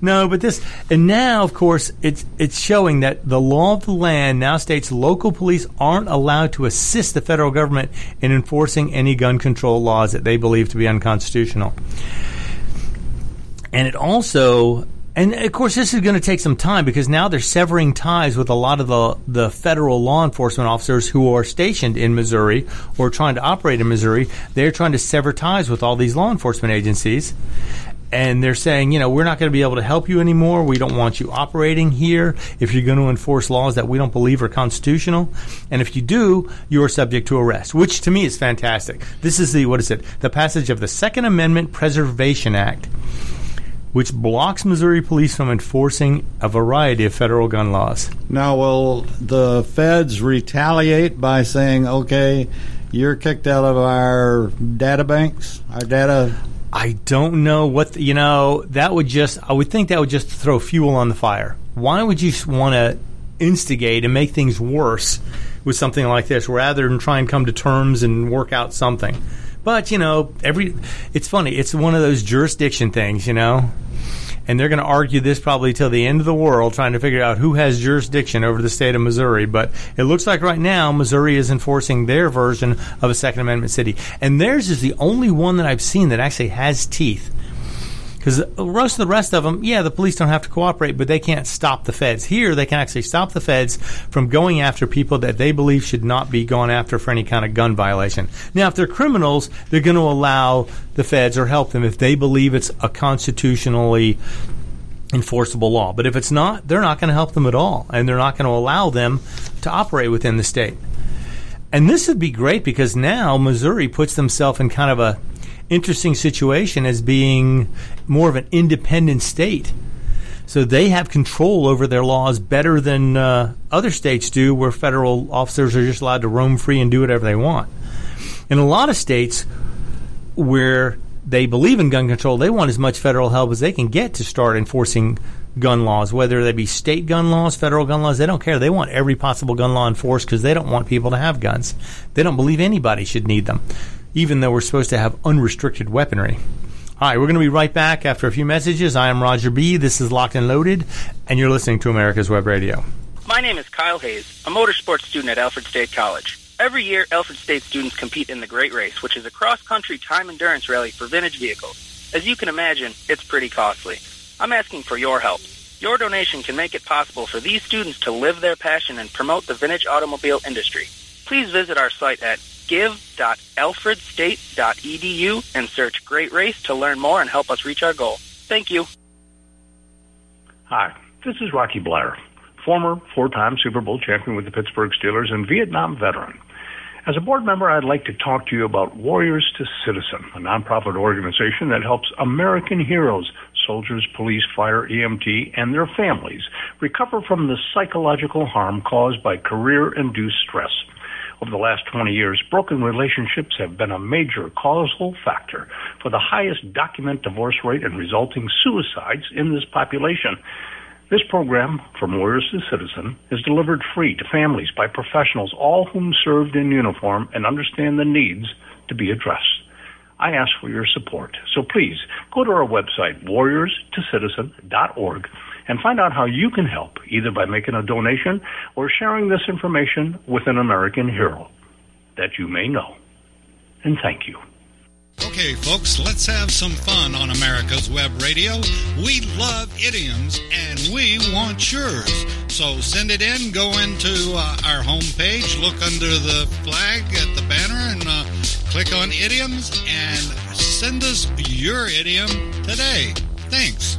no, but this and now, of course, it's it's showing that the law of the land now states local police aren't allowed to assist the federal government in enforcing any gun control laws that they believe to be unconstitutional. And it also and of course, this is going to take some time because now they're severing ties with a lot of the, the federal law enforcement officers who are stationed in Missouri or trying to operate in Missouri. They're trying to sever ties with all these law enforcement agencies. And they're saying, you know, we're not going to be able to help you anymore. We don't want you operating here if you're going to enforce laws that we don't believe are constitutional. And if you do, you are subject to arrest, which to me is fantastic. This is the, what is it? The passage of the Second Amendment Preservation Act which blocks Missouri police from enforcing a variety of federal gun laws. now will the feds retaliate by saying, "Okay, you're kicked out of our data banks, our data"? I don't know what the, you know. That would just I would think that would just throw fuel on the fire. Why would you want to instigate and make things worse with something like this rather than try and come to terms and work out something? But you know, every it's funny. It's one of those jurisdiction things, you know. And they're going to argue this probably till the end of the world, trying to figure out who has jurisdiction over the state of Missouri. But it looks like right now Missouri is enforcing their version of a Second Amendment city, and theirs is the only one that I've seen that actually has teeth. Because most of the rest of them, yeah, the police don't have to cooperate, but they can't stop the feds. Here, they can actually stop the feds from going after people that they believe should not be gone after for any kind of gun violation. Now, if they're criminals, they're going to allow the feds or help them if they believe it's a constitutionally enforceable law. But if it's not, they're not going to help them at all, and they're not going to allow them to operate within the state. And this would be great because now Missouri puts themselves in kind of a interesting situation as being more of an independent state. So they have control over their laws better than uh, other states do, where federal officers are just allowed to roam free and do whatever they want. In a lot of states where they believe in gun control, they want as much federal help as they can get to start enforcing gun laws, whether they be state gun laws, federal gun laws. They don't care. They want every possible gun law enforced because they don't want people to have guns. They don't believe anybody should need them, even though we're supposed to have unrestricted weaponry. All right, we're going to be right back after a few messages. I am Roger B. This is Locked and Loaded, and you're listening to America's Web Radio. My name is Kyle Hayes, a motorsports student at Alfred State College. Every year, Alfred State students compete in the Great Race, which is a cross-country time endurance rally for vintage vehicles. As you can imagine, it's pretty costly. I'm asking for your help. Your donation can make it possible for these students to live their passion and promote the vintage automobile industry. Please visit our site at give.alfredstate.edu and search Great Race to learn more and help us reach our goal. Thank you. Hi, this is Rocky Bleier, former four-time Super Bowl champion with the Pittsburgh Steelers and Vietnam veteran. As a board member, I'd like to talk to you about Warriors to Citizen, a nonprofit organization that helps American heroes, soldiers, police, fire, EMT, and their families recover from the psychological harm caused by career-induced stress. Over the last 20 years, broken relationships have been a major causal factor for the highest document divorce rate and resulting suicides in this population. This program, From Warriors to Citizen, is delivered free to families by professionals, all whom served in uniform and understand the needs to be addressed. I ask for your support. So please go to our website, warriorstocitizen.org, and find out how you can help, either by making a donation or sharing this information with an American hero that you may know. And thank you. Okay, folks, let's have some fun on America's Web Radio. We love idioms and we want yours. So send it in, go into uh, our homepage, look under the flag at the banner, and uh, click on idioms and send us your idiom today. Thanks.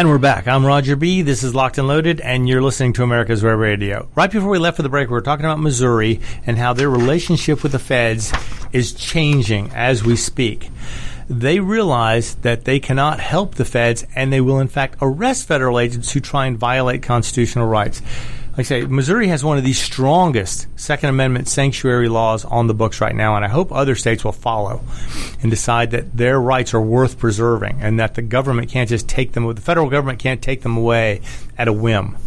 And we're back. I'm Roger B. This is Locked and Loaded, and you're listening to America's Web Radio. Right before we left for the break, we were talking about Missouri and how their relationship with the feds is changing as we speak. They realize that they cannot help the feds, and they will, in fact, arrest federal agents who try and violate constitutional rights I say, Missouri has one of the strongest Second Amendment sanctuary laws on the books right now, and I hope other states will follow and decide that their rights are worth preserving and that the government can't just take them, the federal government can't take them away at a whim.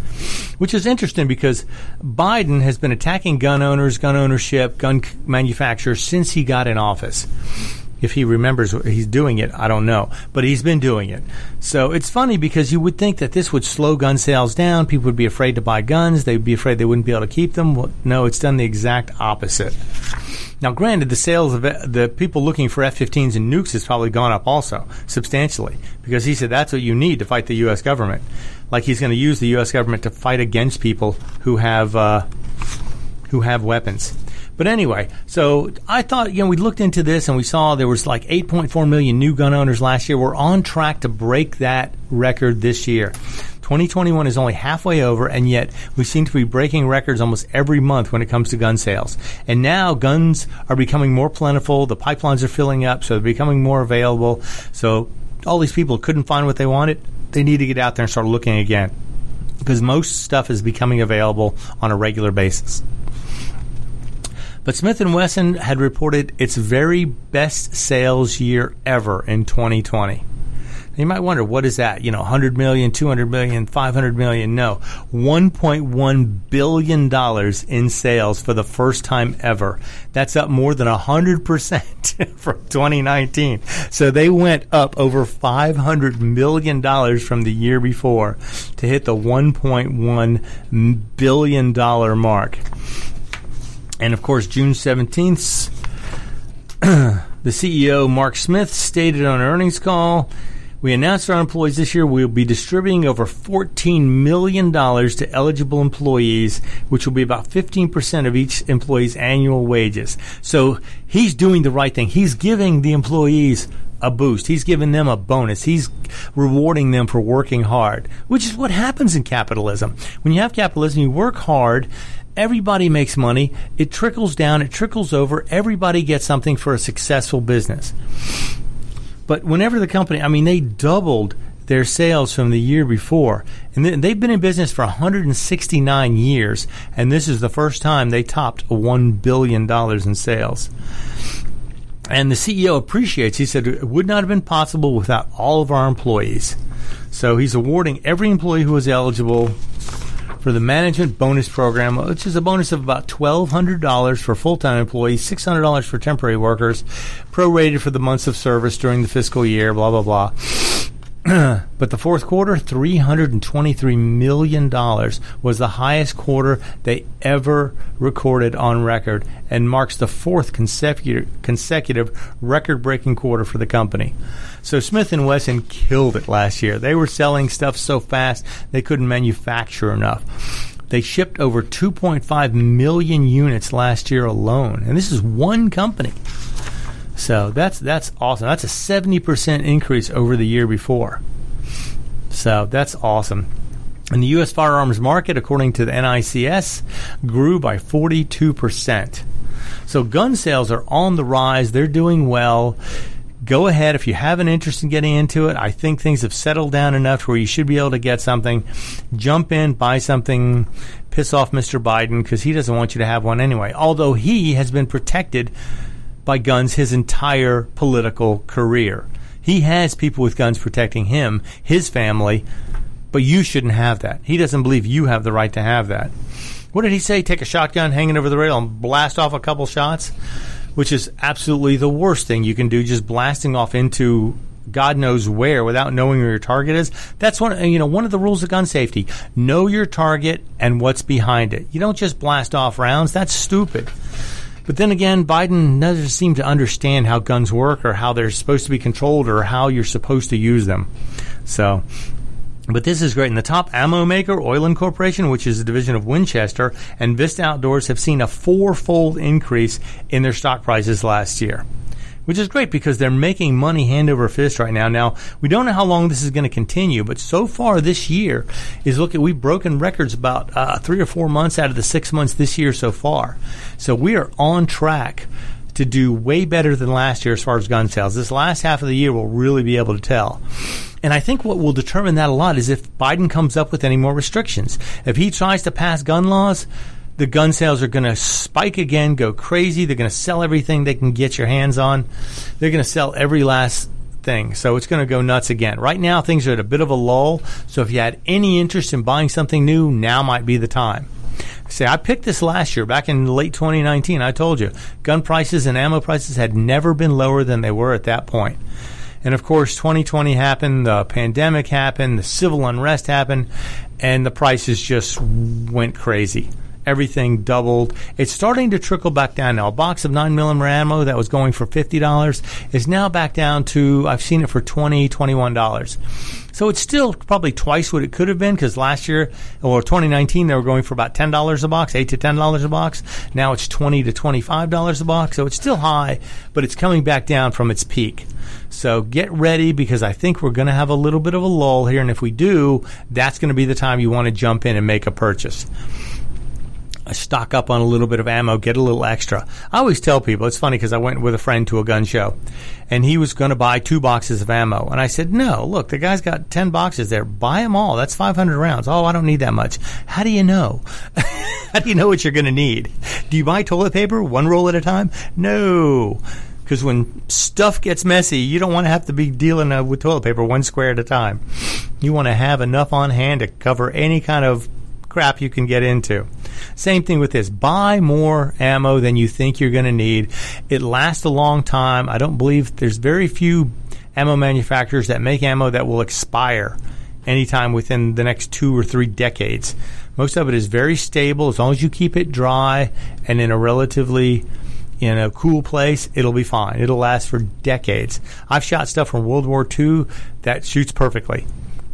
Which is interesting because Biden has been attacking gun owners, gun ownership, gun manufacturers since he got in office. If he remembers he's doing it, I don't know. But he's been doing it. So it's funny because you would think that this would slow gun sales down. People would be afraid to buy guns. They'd be afraid they wouldn't be able to keep them. Well, no, it's done the exact opposite. Now, granted, the sales of the people looking for F-15s and nukes has probably gone up also substantially because he said that's what you need to fight the U.S. government. Like he's going to use the U.S. government to fight against people who have uh, who have weapons. But anyway, so I thought, you know, we looked into this and we saw there was like 8.4 million new gun owners last year. We're on track to break that record this year. 2021 is only halfway over, and yet we seem to be breaking records almost every month when it comes to gun sales. And now guns are becoming more plentiful. The pipelines are filling up, so they're becoming more available. So all these people couldn't find what they wanted. They need to get out there and start looking again because most stuff is becoming available on a regular basis. But Smith & Wesson had reported its very best sales year ever in 2020. You might wonder, what is that? You know, 100 million, 200 million, 500 million? No. $1.1 billion in sales for the first time ever. That's up more than 100% [laughs] from 2019. So they went up over $500 million from the year before to hit the $1.1 billion mark. And of course, June 17th, [clears throat] the CEO, Mark Smith, stated on an earnings call We announced our employees this year we'll be distributing over $14 million to eligible employees, which will be about 15% of each employee's annual wages. So he's doing the right thing. He's giving the employees a boost. He's giving them a bonus. He's rewarding them for working hard, which is what happens in capitalism. When you have capitalism, you work hard. Everybody makes money. It trickles down. It trickles over. Everybody gets something for a successful business. But whenever the company, I mean, they doubled their sales from the year before. And they've been in business for 169 years, and this is the first time they topped $1 billion in sales. And the CEO appreciates, he said, it would not have been possible without all of our employees. So he's awarding every employee who is eligible for the management bonus program, which is a bonus of about $1,200 for full time employees, $600 for temporary workers, prorated for the months of service during the fiscal year, blah, blah, blah. [clears throat] but the fourth quarter, $323 million was the highest quarter they ever recorded on record and marks the fourth consecutive, consecutive record breaking quarter for the company. So Smith & Wesson killed it last year. They were selling stuff so fast they couldn't manufacture enough. They shipped over 2.5 million units last year alone. And this is one company. So that's that's awesome. That's a 70% increase over the year before. So that's awesome. And the U.S. firearms market, according to the NICS, grew by 42%. So gun sales are on the rise. They're doing well. Go ahead if you have an interest in getting into it. I think things have settled down enough where you should be able to get something. Jump in, buy something, piss off Mr. Biden because he doesn't want you to have one anyway. Although he has been protected by guns his entire political career. He has people with guns protecting him, his family, but you shouldn't have that. He doesn't believe you have the right to have that. What did he say? Take a shotgun hanging over the rail and blast off a couple shots? Which is absolutely the worst thing you can do, just blasting off into God knows where without knowing where your target is. That's one you know one of the rules of gun safety. Know your target and what's behind it. You don't just blast off rounds. That's stupid. But then again, Biden doesn't seem to understand how guns work or how they're supposed to be controlled or how you're supposed to use them. So, but this is great. And the top ammo maker, Olin Corporation, which is a division of Winchester, and Vista Outdoors have seen a four-fold increase in their stock prices last year which is great because they're making money hand over fist right now. Now, we don't know how long this is going to continue, but so far this year is look at we've broken records about uh, three or four months out of the six months this year so far. So we are on track to do way better than last year as far as gun sales. This last half of the year will really be able to tell. And I think what will determine that a lot is if Biden comes up with any more restrictions. If he tries to pass gun laws, the gun sales are going to spike again, go crazy. They're going to sell everything they can get your hands on. They're going to sell every last thing. So it's going to go nuts again. Right now, things are at a bit of a lull. So if you had any interest in buying something new, now might be the time. Say, I picked this last year, back in late 2019. I told you, gun prices and ammo prices had never been lower than they were at that point. And of course, 2020 happened, the pandemic happened, the civil unrest happened, and the prices just went crazy everything doubled. It's starting to trickle back down now. A box of 9 millimeter ammo that was going for $50 is now back down to, I've seen it for $20, $21. So it's still probably twice what it could have been because last year or 2019 they were going for about ten dollars a box, eight to ten dollars a box. Now it's twenty to twenty five dollars a box. So it's still high, but it's coming back down from its peak. So get ready because I think we're going to have a little bit of a lull here, and if we do, that's going to be the time you want to jump in and make a purchase stock up on a little bit of ammo, get a little extra. I always tell people, it's funny because I went with a friend to a gun show and he was going to buy two boxes of ammo. And I said, no, look, the guy's got 10 boxes there. Buy them all. That's 500 rounds. Oh, I don't need that much. How do you know? [laughs] How do you know what you're going to need? Do you buy toilet paper one roll at a time? No. Because when stuff gets messy, you don't want to have to be dealing uh, with toilet paper one square at a time. You want to have enough on hand to cover any kind of crap you can get into. Same thing with this. Buy more ammo than you think you're going to need. It lasts a long time. I don't believe there's very few ammo manufacturers that make ammo that will expire anytime within the next two or three decades. Most of it is very stable as long as you keep it dry and in a relatively in a cool place, it'll be fine. It'll last for decades. I've shot stuff from World War II that shoots perfectly.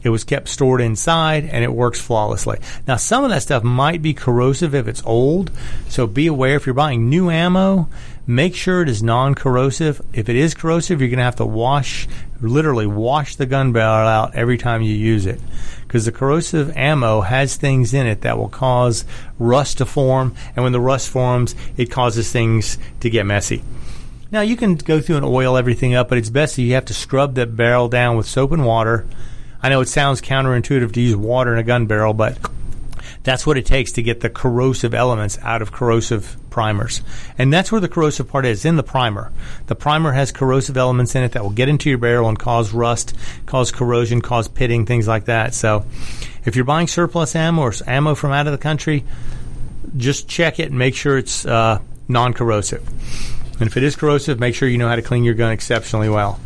It was kept stored inside and it works flawlessly. Now, some of that stuff might be corrosive if it's old, so be aware if you're buying new ammo, make sure it is non corrosive. If it is corrosive, you're going to have to wash, literally wash the gun barrel out every time you use it. Because the corrosive ammo has things in it that will cause rust to form, and when the rust forms, it causes things to get messy. Now, you can go through and oil everything up, but it's best that you have to scrub that barrel down with soap and water I know it sounds counterintuitive to use water in a gun barrel, but that's what it takes to get the corrosive elements out of corrosive primers. And that's where the corrosive part is in the primer. The primer has corrosive elements in it that will get into your barrel and cause rust, cause corrosion, cause pitting, things like that. So if you're buying surplus ammo or ammo from out of the country, just check it and make sure it's uh, non corrosive. And if it is corrosive, make sure you know how to clean your gun exceptionally well.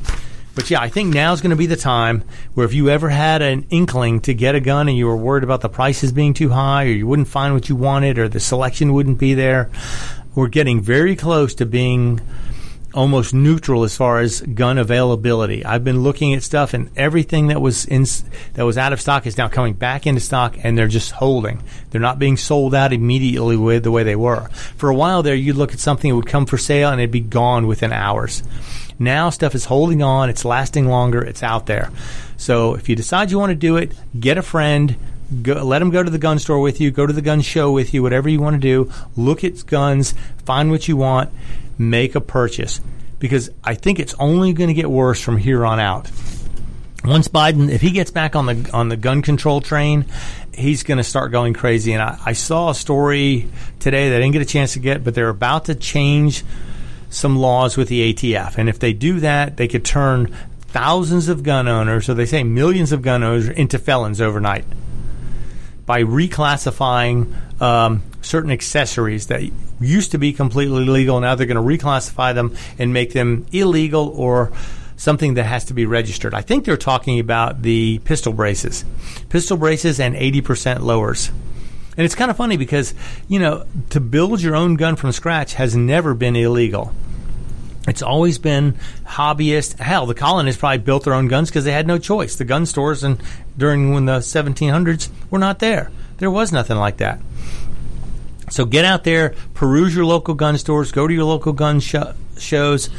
But yeah, I think now's going to be the time where if you ever had an inkling to get a gun and you were worried about the prices being too high or you wouldn't find what you wanted or the selection wouldn't be there, we're getting very close to being almost neutral as far as gun availability. I've been looking at stuff and everything that was in that was out of stock is now coming back into stock and they're just holding. They're not being sold out immediately with the way they were. For a while there you'd look at something that would come for sale and it'd be gone within hours. Now stuff is holding on, it's lasting longer, it's out there. So if you decide you want to do it, get a friend, Go, let them go to the gun store with you, go to the gun show with you, whatever you want to do. Look at guns, find what you want, make a purchase. Because I think it's only going to get worse from here on out. Once Biden, if he gets back on the on the gun control train, he's going to start going crazy. And I, I saw a story today that I didn't get a chance to get, but they're about to change some laws with the ATF. And if they do that, they could turn thousands of gun owners, or they say millions of gun owners, into felons overnight by reclassifying um, certain accessories that used to be completely legal. Now they're going to reclassify them and make them illegal or something that has to be registered. I think they're talking about the pistol braces, pistol braces, and 80% lowers. And it's kind of funny because, you know, to build your own gun from scratch has never been illegal. It's always been hobbyist. Hell, the colonists probably built their own guns because they had no choice. The gun stores and during when the 1700s were not there. There was nothing like that. So get out there, peruse your local gun stores, go to your local gun sh- shows,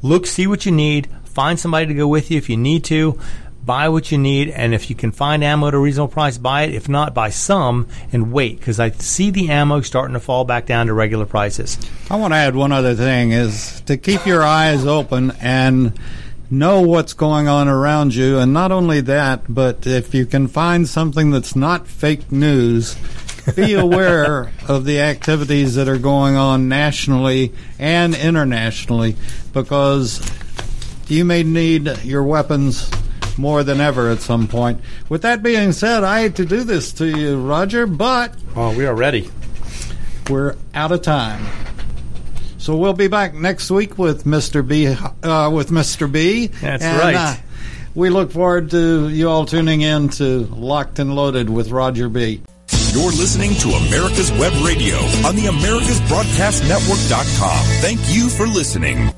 look, see what you need, find somebody to go with you if you need to buy what you need, and if you can find ammo at a reasonable price, buy it. If not, buy some and wait because I see the ammo starting to fall back down to regular prices. I want to add one other thing: is to keep your eyes open and know what's going on around you, and not only that, but if you can find something that's not fake news. be [laughs] aware of the activities that are going on nationally and internationally because you may need your weapons more than ever at some point. With that being said, I hate to do this to you, Roger, but. Oh, we are ready. We're out of time. So we'll be back next week with Mr. B. Uh, with Mr. B. That's and, right. Uh, we look forward to you all tuning in to Locked and Loaded with Roger B. You're listening to America's Web Radio on the AmericasBroadcastNetwork.com. Thank you for listening.